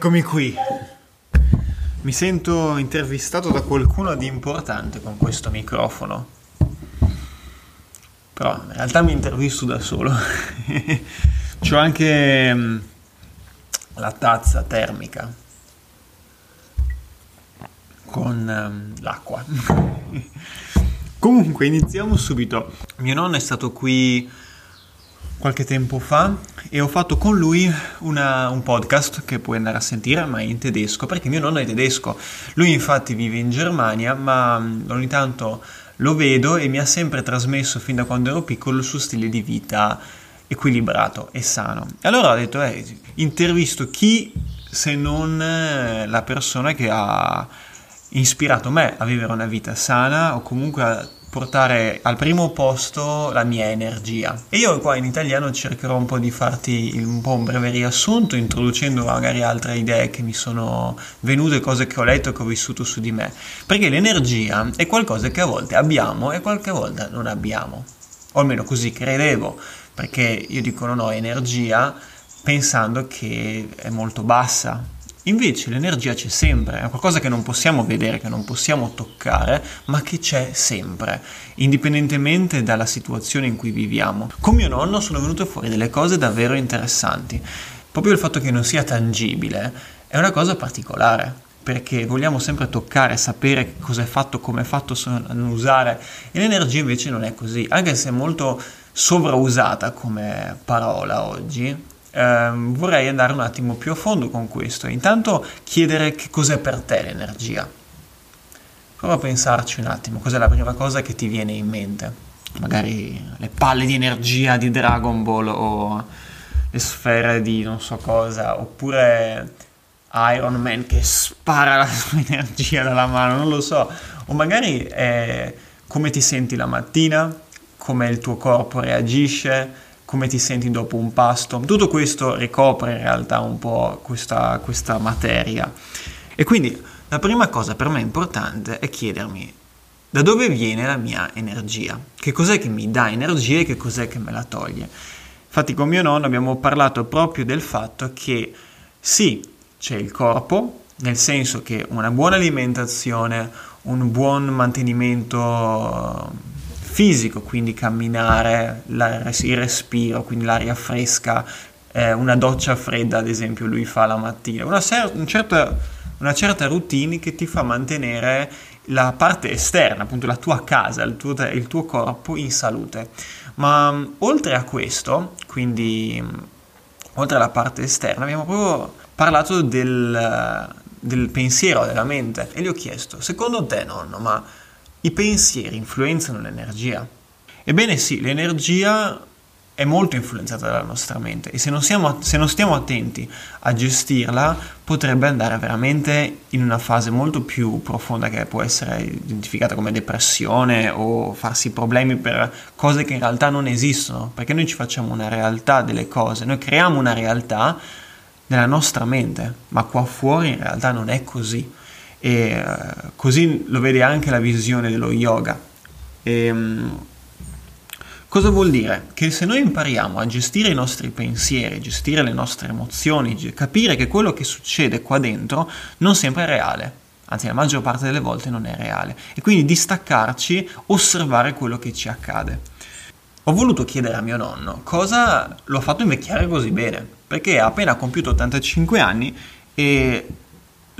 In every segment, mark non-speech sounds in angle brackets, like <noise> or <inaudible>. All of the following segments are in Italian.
Eccomi qui. Mi sento intervistato da qualcuno di importante con questo microfono. Però in realtà mi intervisto da solo. <laughs> C'ho anche mm, la tazza termica con um, l'acqua. <laughs> Comunque iniziamo subito. Mio nonno è stato qui qualche tempo fa e ho fatto con lui una, un podcast che puoi andare a sentire, ma in tedesco, perché mio nonno è tedesco. Lui infatti vive in Germania, ma ogni tanto lo vedo e mi ha sempre trasmesso fin da quando ero piccolo il suo stile di vita equilibrato e sano. E allora ho detto, eh, intervisto chi se non eh, la persona che ha ispirato me a vivere una vita sana o comunque a portare al primo posto la mia energia. E io qua in italiano cercherò un po' di farti un po' un breve riassunto, introducendo magari altre idee che mi sono venute, cose che ho letto, che ho vissuto su di me. Perché l'energia è qualcosa che a volte abbiamo e qualche volta non abbiamo. O almeno così credevo, perché io dico non ho energia pensando che è molto bassa, Invece l'energia c'è sempre, è qualcosa che non possiamo vedere, che non possiamo toccare, ma che c'è sempre, indipendentemente dalla situazione in cui viviamo. Con mio nonno sono venute fuori delle cose davvero interessanti. Proprio il fatto che non sia tangibile è una cosa particolare, perché vogliamo sempre toccare, sapere cosa è fatto, come è fatto, usare, e l'energia invece non è così, anche se è molto sovrausata come parola oggi, eh, vorrei andare un attimo più a fondo con questo. Intanto chiedere che cos'è per te l'energia. Prova a pensarci un attimo, cos'è la prima cosa che ti viene in mente? Magari le palle di energia di Dragon Ball o le sfere di non so cosa, oppure Iron Man che spara la sua <laughs> energia dalla mano, non lo so. O magari è come ti senti la mattina, come il tuo corpo reagisce, come ti senti dopo un pasto. Tutto questo ricopre in realtà un po' questa, questa materia. E quindi la prima cosa per me importante è chiedermi da dove viene la mia energia? Che cos'è che mi dà energia e che cos'è che me la toglie? Infatti con mio nonno abbiamo parlato proprio del fatto che sì, c'è il corpo, nel senso che una buona alimentazione, un buon mantenimento fisico, quindi camminare, il respiro, quindi l'aria fresca, eh, una doccia fredda ad esempio lui fa la mattina, una, ser- un certa, una certa routine che ti fa mantenere la parte esterna, appunto la tua casa, il tuo, il tuo corpo in salute. Ma um, oltre a questo, quindi um, oltre alla parte esterna, abbiamo proprio parlato del, del pensiero, della mente e gli ho chiesto, secondo te nonno, ma i pensieri influenzano l'energia? Ebbene sì, l'energia è molto influenzata dalla nostra mente e se non, siamo, se non, stiamo attenti a gestirla potrebbe andare veramente in una fase molto più profonda che può essere identificata come depressione o farsi problemi per cose che in realtà non esistono, perché noi ci facciamo una realtà delle cose, noi creiamo una realtà nella nostra mente, ma qua fuori in realtà non è così e uh, così lo vede anche la visione dello yoga. E, um, cosa vuol dire? Che se noi impariamo a gestire i nostri pensieri, gestire le nostre emozioni, capire che quello che succede qua dentro non sempre è reale, anzi la maggior parte delle volte non è reale, e quindi distaccarci, osservare quello che ci accade. Ho voluto chiedere a mio nonno cosa lo ha fatto invecchiare così bene, perché ha appena compiuto 85 anni e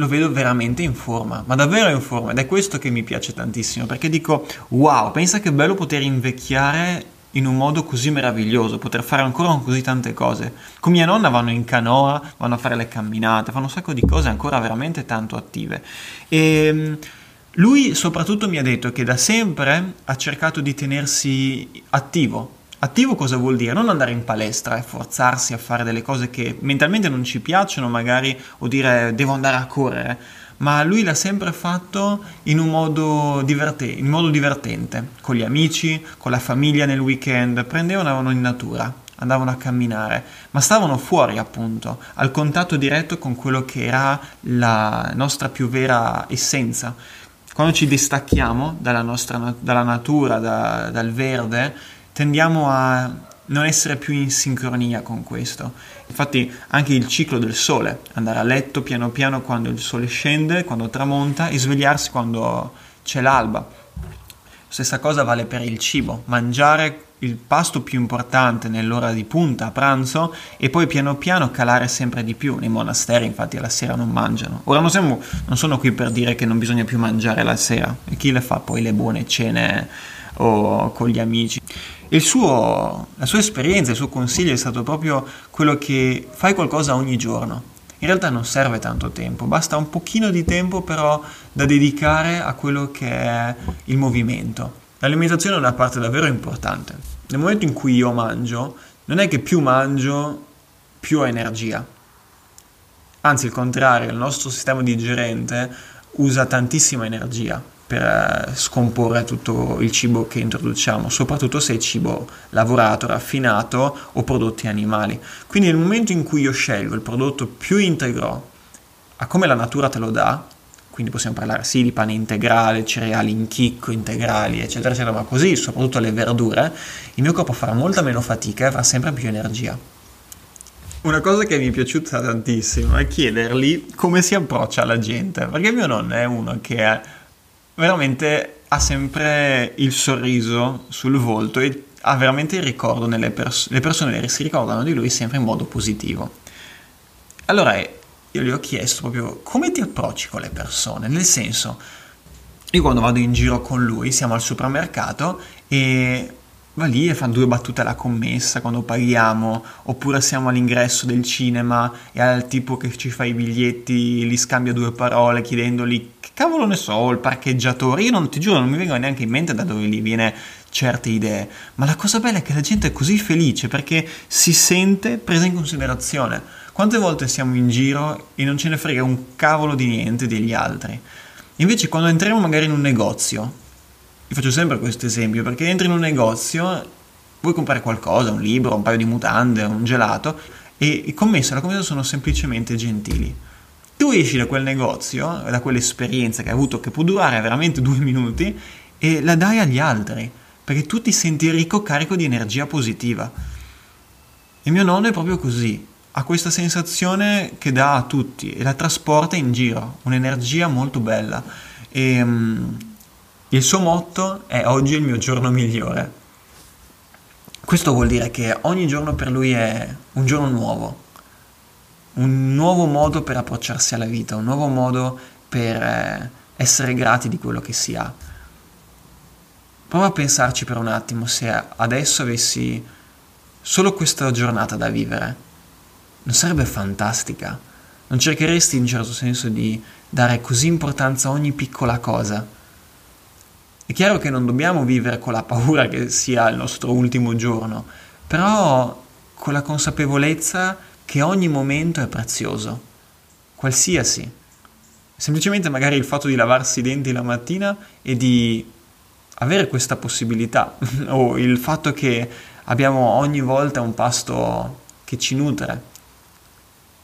lo vedo veramente in forma, ma davvero in forma ed è questo che mi piace tantissimo perché dico wow, pensa che bello poter invecchiare in un modo così meraviglioso, poter fare ancora così tante cose. Con mia nonna vanno in canoa, vanno a fare le camminate, fanno un sacco di cose ancora veramente tanto attive. E ehm, lui soprattutto mi ha detto che da sempre ha cercato di tenersi attivo, Attivo cosa vuol dire? Non andare in palestra e forzarsi a fare delle cose che mentalmente non ci piacciono, magari, o dire devo andare a correre, ma lui l'ha sempre fatto in un modo, diverte- in modo divertente, con gli amici, con la famiglia nel weekend, prendevano in natura, andavano a camminare, ma stavano fuori appunto, al contatto diretto con quello che era la nostra più vera essenza. Quando ci distacchiamo dalla, nostra, dalla natura, da, dal verde, tendiamo a non essere più in sincronia con questo. Infatti anche il ciclo del sole, andare a letto piano piano quando il sole scende, quando tramonta e svegliarsi quando c'è l'alba. Stessa cosa vale per il cibo, mangiare il pasto più importante nell'ora di punta a pranzo e poi piano piano calare sempre di più. Nei monasteri infatti alla sera non mangiano. Ora non, siamo, non sono qui per dire che non bisogna più mangiare la sera, e chi le fa poi le buone cene o con gli amici. Suo, la sua esperienza, il suo consiglio è stato proprio quello che fai qualcosa ogni giorno. In realtà non serve tanto tempo, basta un pochino di tempo però da dedicare a quello che è il movimento. L'alimentazione è una parte davvero importante. Nel momento in cui io mangio, non è che più mangio, più ho energia. Anzi, il contrario, il nostro sistema digerente usa tantissima energia per eh, scomporre tutto il cibo che introduciamo, soprattutto se è cibo lavorato, raffinato o prodotti animali. Quindi nel momento in cui io scelgo il prodotto più integro a come la natura te lo dà, quindi possiamo parlare sì di pane integrale, cereali in chicco, integrali, eccetera, eccetera, ma così soprattutto le verdure, il mio corpo farà molta meno fatica e avrà sempre più energia. Una cosa che mi è piaciuta tantissimo è chiedergli come si approccia alla gente, perché mio nonno è uno che è veramente ha sempre il sorriso sul volto e ha veramente il ricordo nelle persone, le persone si ricordano di lui sempre in modo positivo. Allora io gli ho chiesto proprio come ti approcci con le persone, nel senso, io quando vado in giro con lui siamo al supermercato e va lì e fa due battute alla commessa quando paghiamo, oppure siamo all'ingresso del cinema e al tipo che ci fa i biglietti gli scambia due parole chiedendogli che cavolo ne so, il parcheggiatore, io non ti giuro, non mi vengono neanche in mente da dove gli viene certe idee, ma la cosa bella è che la gente è così felice perché si sente presa in considerazione. Quante volte siamo in giro e non ce ne frega un cavolo di niente degli altri? Invece quando entriamo magari in un negozio io faccio sempre questo esempio perché entri in un negozio, vuoi comprare qualcosa, un libro, un paio di mutande, un gelato e i commessi alla commessa sono semplicemente gentili. Tu esci da quel negozio, da quell'esperienza che hai avuto, che può durare veramente due minuti, e la dai agli altri, perché tu ti senti ricco, carico di energia positiva. E mio nonno è proprio così, ha questa sensazione che dà a tutti e la trasporta in giro, un'energia molto bella. E, um, il suo motto è oggi è il mio giorno migliore. Questo vuol dire che ogni giorno per lui è un giorno nuovo, un nuovo modo per approcciarsi alla vita, un nuovo modo per eh, essere grati di quello che si ha. Prova a pensarci per un attimo se adesso avessi solo questa giornata da vivere. Non sarebbe fantastica? Non cercheresti in un certo senso di dare così importanza a ogni piccola cosa? È chiaro che non dobbiamo vivere con la paura che sia il nostro ultimo giorno, però con la consapevolezza che ogni momento è prezioso, qualsiasi. Semplicemente magari il fatto di lavarsi i denti la mattina e di avere questa possibilità, <laughs> o il fatto che abbiamo ogni volta un pasto che ci nutre,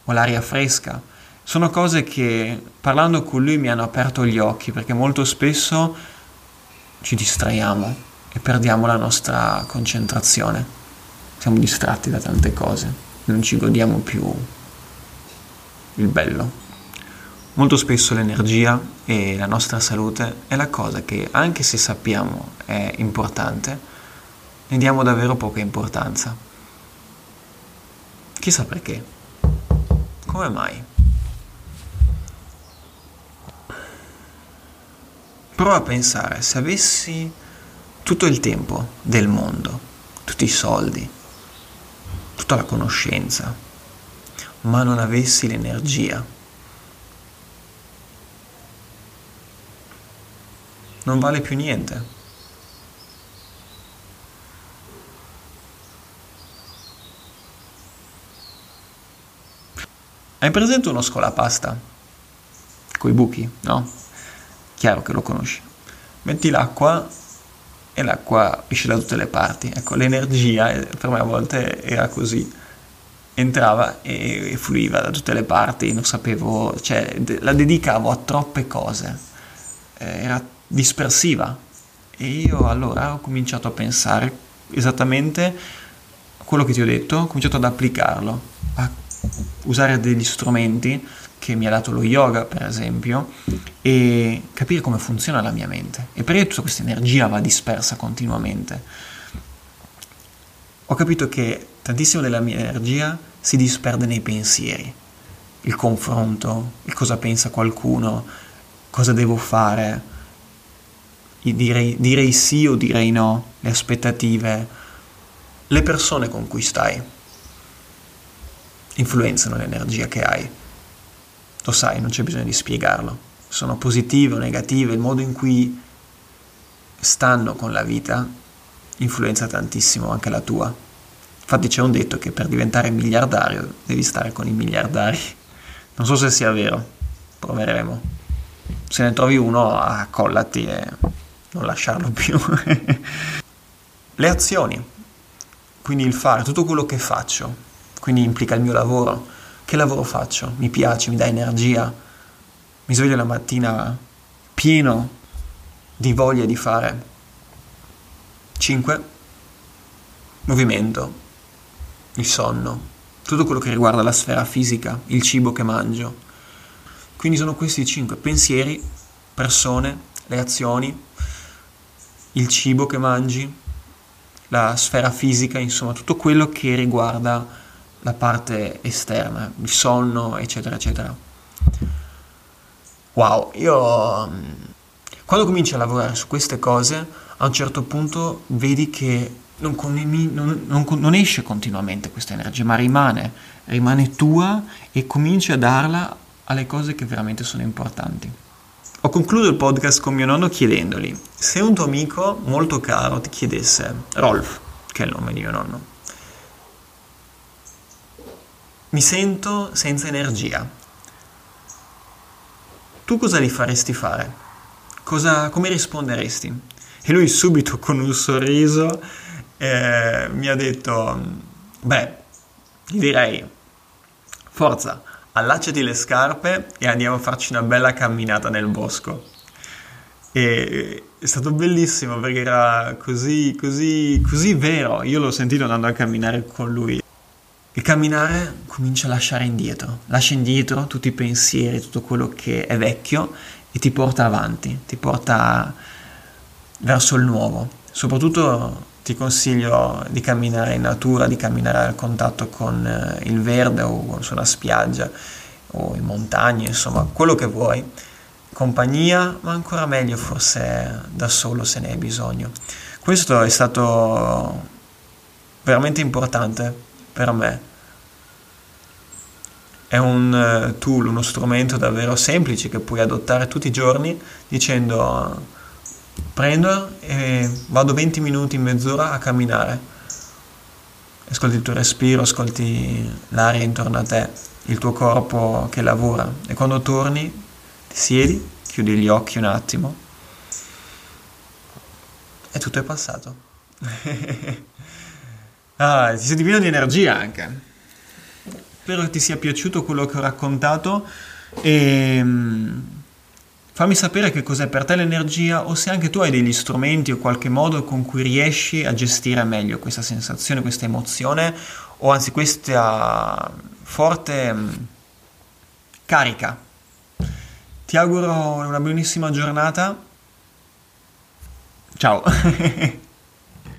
o l'aria fresca. Sono cose che parlando con lui mi hanno aperto gli occhi, perché molto spesso ci distraiamo e perdiamo la nostra concentrazione. Siamo distratti da tante cose, non ci godiamo più il bello. Molto spesso l'energia e la nostra salute è la cosa che, anche se sappiamo è importante, ne diamo davvero poca importanza. Chissà perché. Come mai? Prova a pensare, se avessi tutto il tempo del mondo, tutti i soldi, tutta la conoscenza, ma non avessi l'energia, non vale più niente. Hai presente uno scolapasta? Coi buchi, no? Chiaro che lo conosci. Metti l'acqua e l'acqua esce da tutte le parti. Ecco, l'energia eh, per me a volte era così. Entrava e fluiva da tutte le parti, non sapevo, cioè la dedicavo a troppe cose, eh, era dispersiva. E io allora ho cominciato a pensare esattamente quello che ti ho detto, ho cominciato ad applicarlo, usare degli strumenti che mi ha dato lo yoga, per esempio, e capire come funziona la mia mente. E perché tutta questa energia va dispersa continuamente. Ho capito che tantissimo della mia energia si disperde nei pensieri, il confronto, il cosa pensa qualcuno, cosa devo fare, direi, direi sì o direi no, le aspettative, le persone con cui stai influenzano l'energia che hai. Lo sai, non c'è bisogno di spiegarlo. Sono positive o negative, il modo in cui stanno con la vita influenza tantissimo anche la tua. Infatti c'è un detto che per diventare miliardario devi stare con i miliardari. Non so se sia vero, proveremo. Se ne trovi uno, accollati e non lasciarlo più. <laughs> Le azioni, quindi il fare, tutto quello che faccio, quindi implica il mio lavoro. Che lavoro faccio? Mi piace, mi dà energia. Mi sveglio la mattina pieno di voglia di fare. 5. Movimento, il sonno, tutto quello che riguarda la sfera fisica, il cibo che mangio. Quindi sono questi cinque pensieri, persone, le azioni, il cibo che mangi, la sfera fisica, insomma tutto quello che riguarda la parte esterna, il sonno, eccetera, eccetera. Wow, io mm, quando cominci a lavorare su queste cose, a un certo punto vedi che non, non, non, non esce continuamente questa energia, ma rimane, rimane tua e cominci a darla alle cose che veramente sono importanti. Ho concluso il podcast con mio nonno chiedendogli se un tuo amico molto caro ti chiedesse, Rolf, che è il nome di mio nonno, mi sento senza energia, tu cosa gli faresti fare? Cosa, come risponderesti? E lui subito con un sorriso eh, mi ha detto, beh, gli direi, forza, allacciati le scarpe e andiamo a farci una bella camminata nel bosco. E è stato bellissimo perché era così, così, così vero. Io l'ho sentito andando a camminare con lui. Il camminare comincia a lasciare indietro, lascia indietro tutti i pensieri, tutto quello che è vecchio e ti porta avanti, ti porta verso il nuovo. Soprattutto ti consiglio di camminare in natura, di camminare al contatto con eh, il verde o su una spiaggia o in montagna, insomma, quello che vuoi. Compagnia, ma ancora meglio forse da solo se ne hai bisogno. Questo è stato veramente importante per me. È un eh, tool, uno strumento davvero semplice che puoi adottare tutti i giorni dicendo prendo e vado 20 minuti, mezz'ora a camminare. Ascolti il tuo respiro, ascolti l'aria intorno a te, il tuo corpo che lavora e quando torni ti siedi, chiudi gli occhi un attimo e tutto è passato. <laughs> ah, ti senti pieno di energia anche. Spero che ti sia piaciuto quello che ho raccontato e Fammi sapere che cos'è per te l'energia o se anche tu hai degli strumenti o qualche modo con cui riesci a gestire meglio questa sensazione, questa emozione o anzi questa forte mm, carica. Ti auguro una buonissima giornata. Ciao. <laughs>